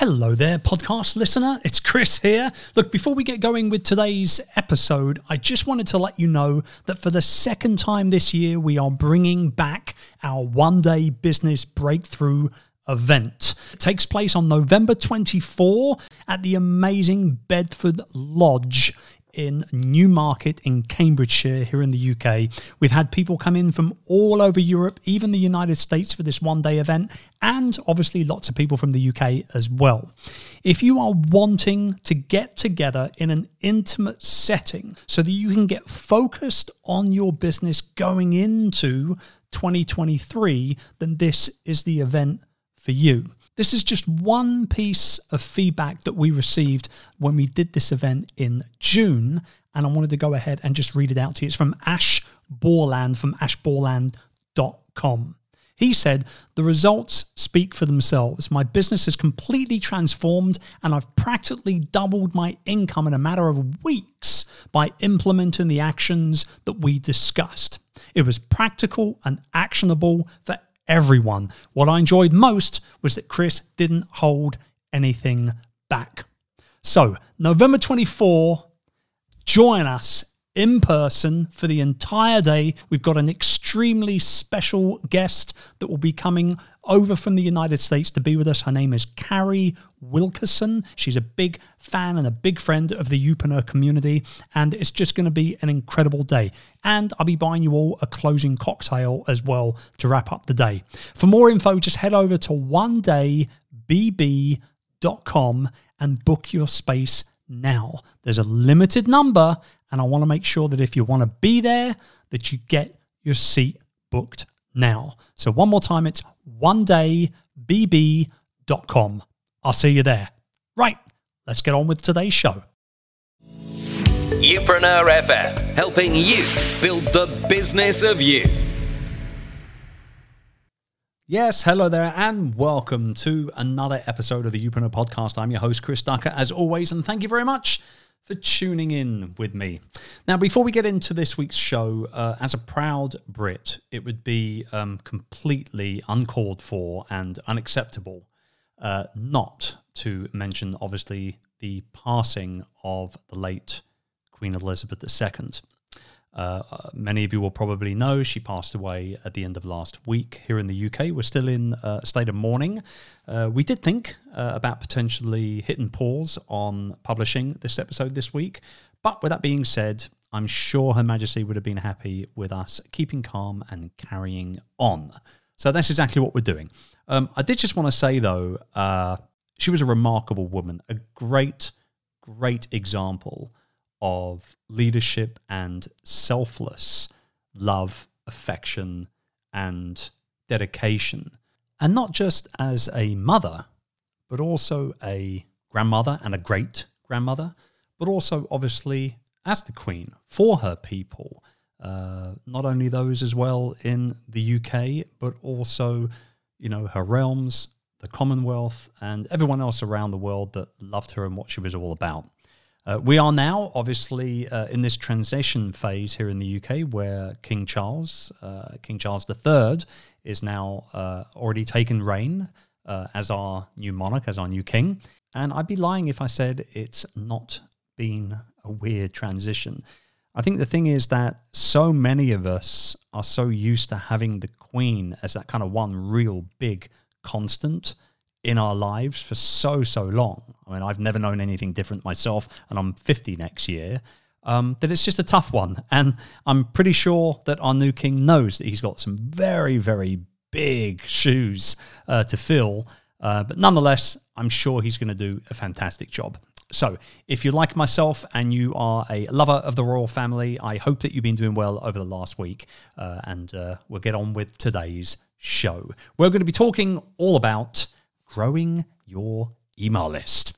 Hello there, podcast listener. It's Chris here. Look, before we get going with today's episode, I just wanted to let you know that for the second time this year, we are bringing back our one day business breakthrough event. It takes place on November 24 at the amazing Bedford Lodge in Newmarket in Cambridgeshire here in the UK. We've had people come in from all over Europe, even the United States for this one day event, and obviously lots of people from the UK as well. If you are wanting to get together in an intimate setting so that you can get focused on your business going into 2023, then this is the event for you. This is just one piece of feedback that we received when we did this event in June. And I wanted to go ahead and just read it out to you. It's from Ash Borland from ashborland.com. He said, The results speak for themselves. My business has completely transformed, and I've practically doubled my income in a matter of weeks by implementing the actions that we discussed. It was practical and actionable for everyone. What I enjoyed most was that Chris didn't hold anything back. So, November 24, join us in person for the entire day. We've got an extremely special guest that will be coming over from the United States to be with us. Her name is Carrie Wilkerson. She's a big fan and a big friend of the Youpreneur community, and it's just going to be an incredible day. And I'll be buying you all a closing cocktail as well to wrap up the day. For more info, just head over to one day onedaybb.com and book your space now. There's a limited number, and I want to make sure that if you want to be there, that you get your seat booked now. So one more time, it's one day onedaybb.com. I'll see you there. Right, let's get on with today's show. Youpreneur FM, helping you build the business of you. Yes, hello there, and welcome to another episode of the Youpreneur podcast. I'm your host, Chris Ducker, as always, and thank you very much for tuning in with me. Now, before we get into this week's show, uh, as a proud Brit, it would be um, completely uncalled for and unacceptable uh, not to mention, obviously, the passing of the late Queen Elizabeth II. Uh, many of you will probably know she passed away at the end of last week here in the UK. We're still in a state of mourning. Uh, we did think uh, about potentially hitting pause on publishing this episode this week, but with that being said, I'm sure Her Majesty would have been happy with us keeping calm and carrying on. So that's exactly what we're doing. Um, I did just want to say, though, uh, she was a remarkable woman, a great, great example of leadership and selfless love, affection, and dedication. And not just as a mother, but also a grandmother and a great grandmother, but also obviously as the Queen for her people. Uh, not only those as well in the UK, but also, you know, her realms, the Commonwealth, and everyone else around the world that loved her and what she was all about. Uh, we are now obviously uh, in this transition phase here in the UK where King Charles, uh, King Charles III, is now uh, already taken reign uh, as our new monarch, as our new king. And I'd be lying if I said it's not been a weird transition. I think the thing is that so many of us are so used to having the Queen as that kind of one real big constant in our lives for so so long. I mean, I've never known anything different myself, and I'm 50 next year. Um, that it's just a tough one, and I'm pretty sure that our new king knows that he's got some very very big shoes uh, to fill. Uh, but nonetheless, I'm sure he's going to do a fantastic job. So, if you're like myself and you are a lover of the royal family, I hope that you've been doing well over the last week. Uh, and uh, we'll get on with today's show. We're going to be talking all about growing your email list.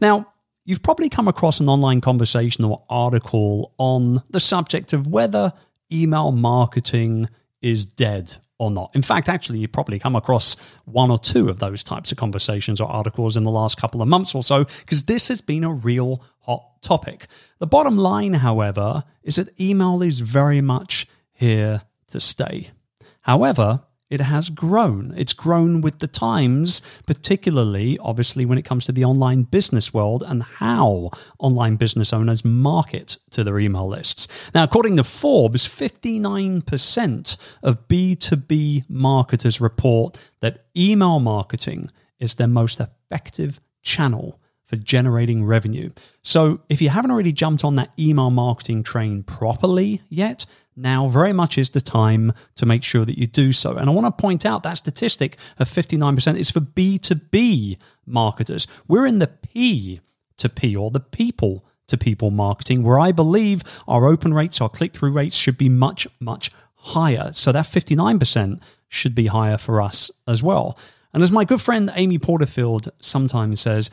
Now, you've probably come across an online conversation or article on the subject of whether email marketing is dead or not. In fact, actually, you've probably come across one or two of those types of conversations or articles in the last couple of months or so, because this has been a real hot topic. The bottom line, however, is that email is very much here to stay. However, it has grown. It's grown with the times, particularly, obviously, when it comes to the online business world and how online business owners market to their email lists. Now, according to Forbes, 59% of B2B marketers report that email marketing is their most effective channel for generating revenue. So, if you haven't already jumped on that email marketing train properly yet, now very much is the time to make sure that you do so. And I want to point out that statistic of 59% is for B2B marketers. We're in the P to P or the people to people marketing, where I believe our open rates, our click through rates should be much, much higher. So that 59% should be higher for us as well. And as my good friend Amy Porterfield sometimes says,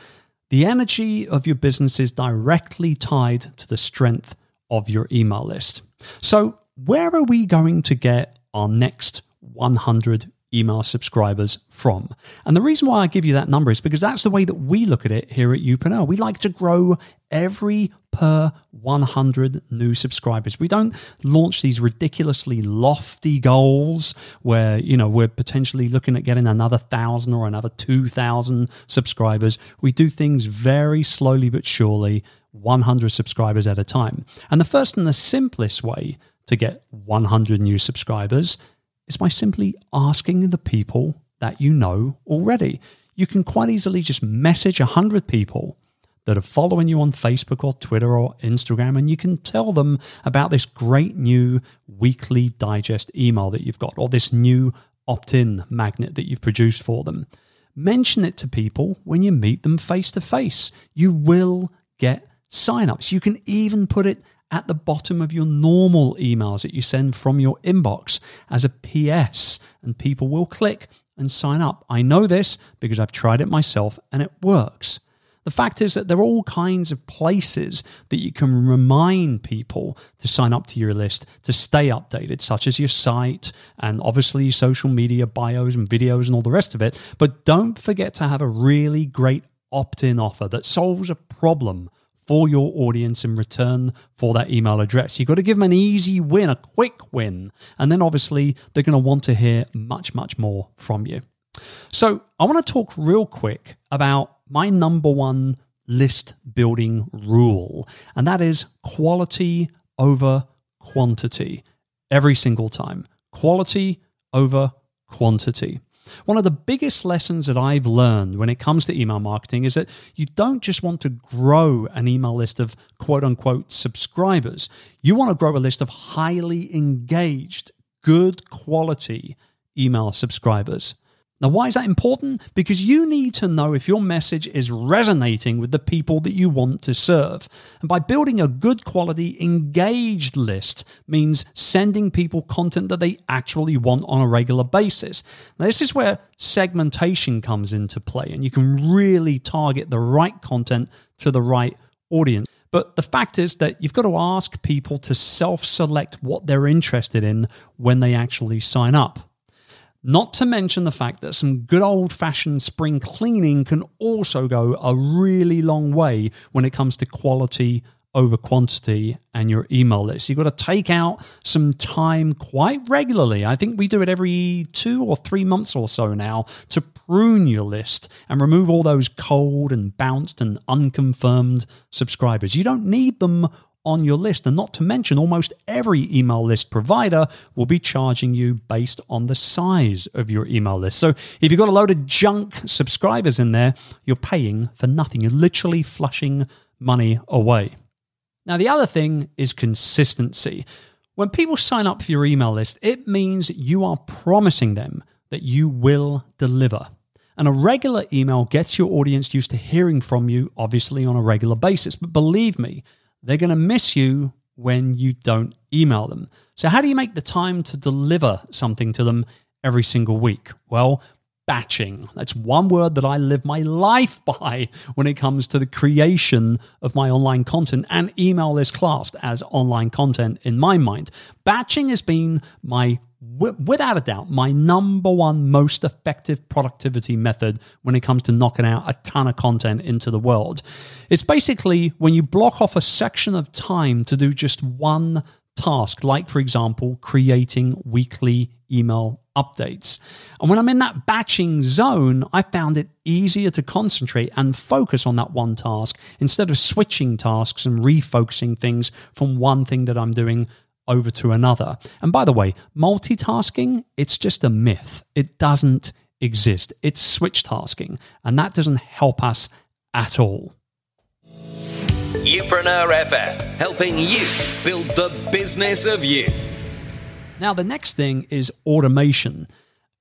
the energy of your business is directly tied to the strength of your email list. So, where are we going to get our next 100 email subscribers from. And the reason why I give you that number is because that's the way that we look at it here at Youpreneur. We like to grow every per 100 new subscribers. We don't launch these ridiculously lofty goals where, you know, we're potentially looking at getting another 1,000 or another 2,000 subscribers. We do things very slowly but surely, 100 subscribers at a time. And the first and the simplest way to get 100 new subscribers is by simply asking the people that you know already. You can quite easily just message 100 people that are following you on Facebook or Twitter or Instagram, and you can tell them about this great new weekly digest email that you've got or this new opt in magnet that you've produced for them. Mention it to people when you meet them face to face. You will get signups. You can even put it at the bottom of your normal emails that you send from your inbox as a PS, and people will click and sign up. I know this because I've tried it myself and it works. The fact is that there are all kinds of places that you can remind people to sign up to your list to stay updated, such as your site and obviously social media bios and videos and all the rest of it. But don't forget to have a really great opt in offer that solves a problem for your audience in return for that email address. You've got to give them an easy win, a quick win. And then obviously they're going to want to hear much, much more from you. So I want to talk real quick about my number one list building rule, and that is quality over quantity every single time. Quality over quantity. One of the biggest lessons that I've learned when it comes to email marketing is that you don't just want to grow an email list of quote unquote subscribers. You want to grow a list of highly engaged, good quality email subscribers. Now, why is that important? Because you need to know if your message is resonating with the people that you want to serve. And by building a good quality, engaged list means sending people content that they actually want on a regular basis. Now, this is where segmentation comes into play, and you can really target the right content to the right audience. But the fact is that you've got to ask people to self select what they're interested in when they actually sign up. Not to mention the fact that some good old fashioned spring cleaning can also go a really long way when it comes to quality over quantity and your email list. You've got to take out some time quite regularly. I think we do it every two or three months or so now to prune your list and remove all those cold and bounced and unconfirmed subscribers. You don't need them on your list. And not to mention, almost every email list provider will be charging you based on the size of your email list. So if you've got a load of junk subscribers in there, you're paying for nothing. You're literally flushing money away. Now, the other thing is consistency. When people sign up for your email list, it means you are promising them that you will deliver. And a regular email gets your audience used to hearing from you, obviously, on a regular basis. But believe me, they're going to miss you when you don't email them. So, how do you make the time to deliver something to them every single week? Well, batching. That's one word that I live my life by when it comes to the creation of my online content and email is classed as online content in my mind. Batching has been my without a doubt, my number one most effective productivity method when it comes to knocking out a ton of content into the world. It's basically when you block off a section of time to do just one task, like, for example, creating weekly email updates. And when I'm in that batching zone, I found it easier to concentrate and focus on that one task instead of switching tasks and refocusing things from one thing that I'm doing over to another. And by the way, multitasking, it's just a myth. It doesn't exist. It's switch tasking, and that doesn't help us at all. Youpreneur FM, helping you build the business of you. Now, the next thing is automation.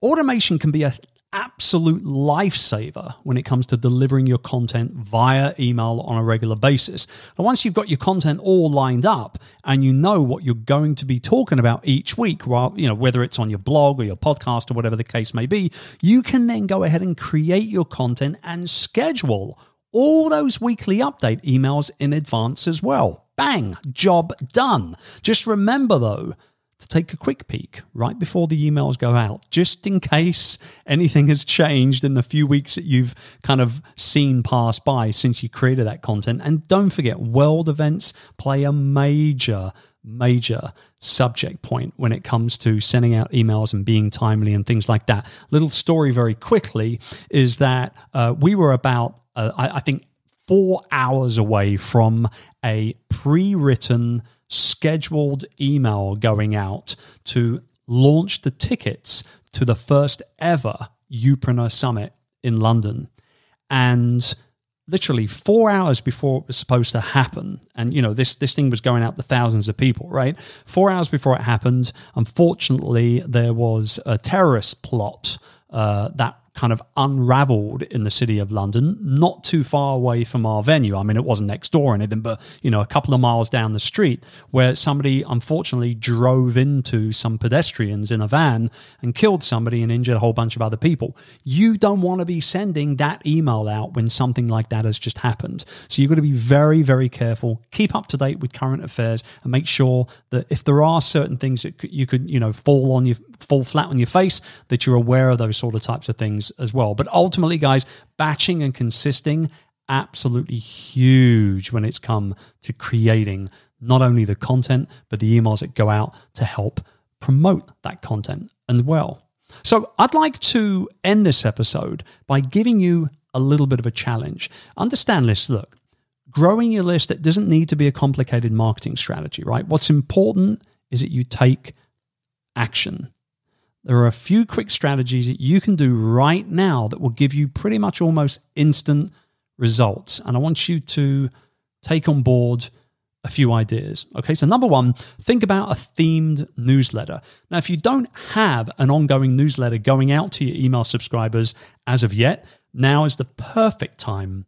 Automation can be an absolute lifesaver when it comes to delivering your content via email on a regular basis. And once you've got your content all lined up and you know what you're going to be talking about each week, well, you know, whether it's on your blog or your podcast or whatever the case may be, you can then go ahead and create your content and schedule all those weekly update emails in advance as well. Bang, job done. Just remember though, to take a quick peek right before the emails go out, just in case anything has changed in the few weeks that you've kind of seen pass by since you created that content. And don't forget, world events play a major major subject point when it comes to sending out emails and being timely and things like that. Little story very quickly is that uh, we were about, uh, I, I think, four hours away from a pre written scheduled email going out to launch the tickets to the first ever Youpreneur Summit in London. And literally four hours before it was supposed to happen and you know this this thing was going out to thousands of people right four hours before it happened unfortunately there was a terrorist plot uh, that kind of unraveled in the city of London, not too far away from our venue. I mean, it wasn't next door or anything, but you know, a couple of miles down the street, where somebody unfortunately drove into some pedestrians in a van and killed somebody and injured a whole bunch of other people. You don't want to be sending that email out when something like that has just happened. So you've got to be very, very careful. Keep up to date with current affairs and make sure that if there are certain things that you could, you know, fall on your fall flat on your face, that you're aware of those sort of types of things as well. But ultimately, guys, batching and consisting absolutely huge when it's come to creating not only the content but the emails that go out to help promote that content and well. So, I'd like to end this episode by giving you a little bit of a challenge. Understand this, look, growing your list it doesn't need to be a complicated marketing strategy, right? What's important is that you take action. There are a few quick strategies that you can do right now that will give you pretty much almost instant results. And I want you to take on board a few ideas. Okay, so number one, think about a themed newsletter. Now, if you don't have an ongoing newsletter going out to your email subscribers as of yet, now is the perfect time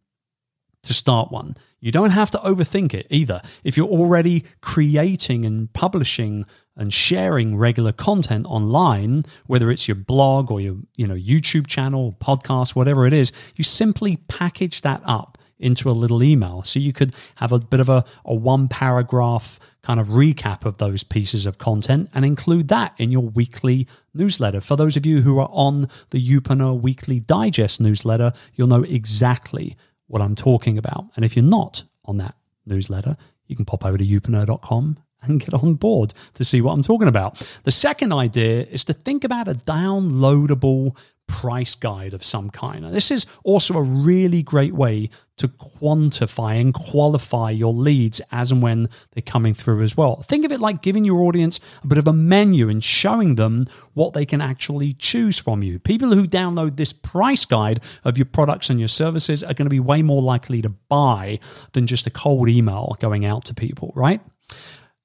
to start one. You don't have to overthink it either. If you're already creating and publishing and sharing regular content online, whether it's your blog or your you know YouTube channel, podcast, whatever it is, you simply package that up into a little email. So you could have a bit of a, a one paragraph kind of recap of those pieces of content and include that in your weekly newsletter. For those of you who are on the Youpreneur Weekly Digest newsletter, you'll know exactly what I'm talking about. And if you're not on that newsletter, you can pop over to youpreneur.com and get on board to see what I'm talking about. The second idea is to think about a downloadable price guide of some kind. And this is also a really great way to quantify and qualify your leads as and when they're coming through as well. Think of it like giving your audience a bit of a menu and showing them what they can actually choose from you. People who download this price guide of your products and your services are going to be way more likely to buy than just a cold email going out to people, right?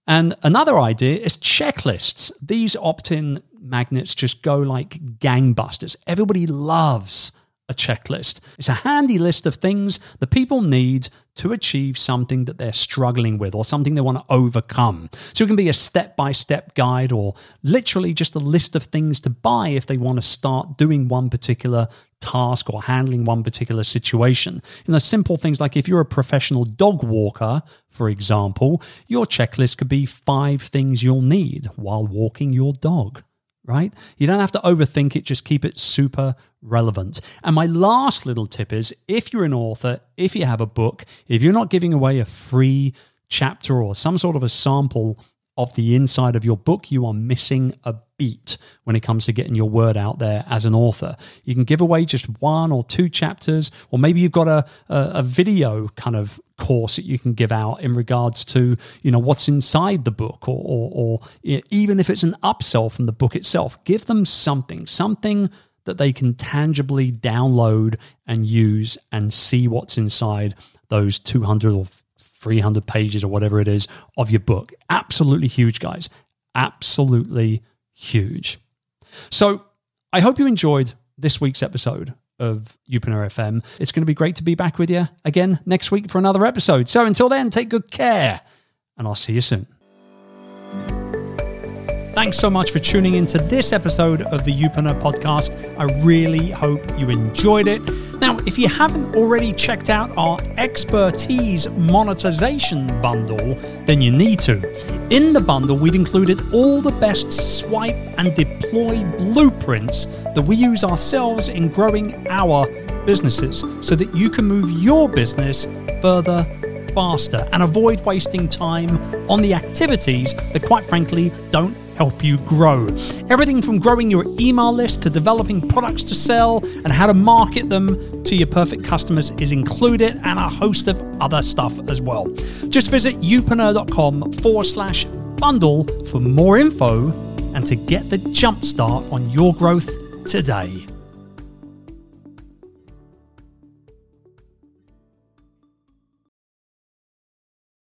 And another idea is checklists. These opt in magnets just go like gangbusters. Everybody loves a checklist. It's a handy list of things that people need to achieve something that they're struggling with or something they want to overcome. So it can be a step by step guide or literally just a list of things to buy if they want to start doing one particular task or handling one particular situation. You know, simple things like if you're a professional dog walker, for example, your checklist could be five things you'll need while walking your dog right? You don't have to overthink it, just keep it super relevant. And my last little tip is if you're an author, if you have a book, if you're not giving away a free chapter or some sort of a sample of the inside of your book, you are missing a beat when it comes to getting your word out there as an author. You can give away just one or two chapters, or maybe you've got a, a, a video kind of course that you can give out in regards to you know what's inside the book, or, or, or even if it's an upsell from the book itself. Give them something, something that they can tangibly download and use and see what's inside those 200 or 300 pages or whatever it is of your book. Absolutely huge, guys. Absolutely huge. So I hope you enjoyed this week's episode of Youpreneur FM. It's going to be great to be back with you again next week for another episode. So until then, take good care and I'll see you soon. Thanks so much for tuning into this episode of the Youpreneur podcast. I really hope you enjoyed it. Now, if you haven't already checked out our expertise monetization bundle, then you need to. In the bundle, we've included all the best swipe and deploy blueprints that we use ourselves in growing our businesses so that you can move your business further faster and avoid wasting time on the activities that, quite frankly, don't help you grow. Everything from growing your email list to developing products to sell and how to market them to your perfect customers is included, and a host of other stuff as well. Just visit youpreneur.com forward slash bundle for more info and to get the jumpstart on your growth today.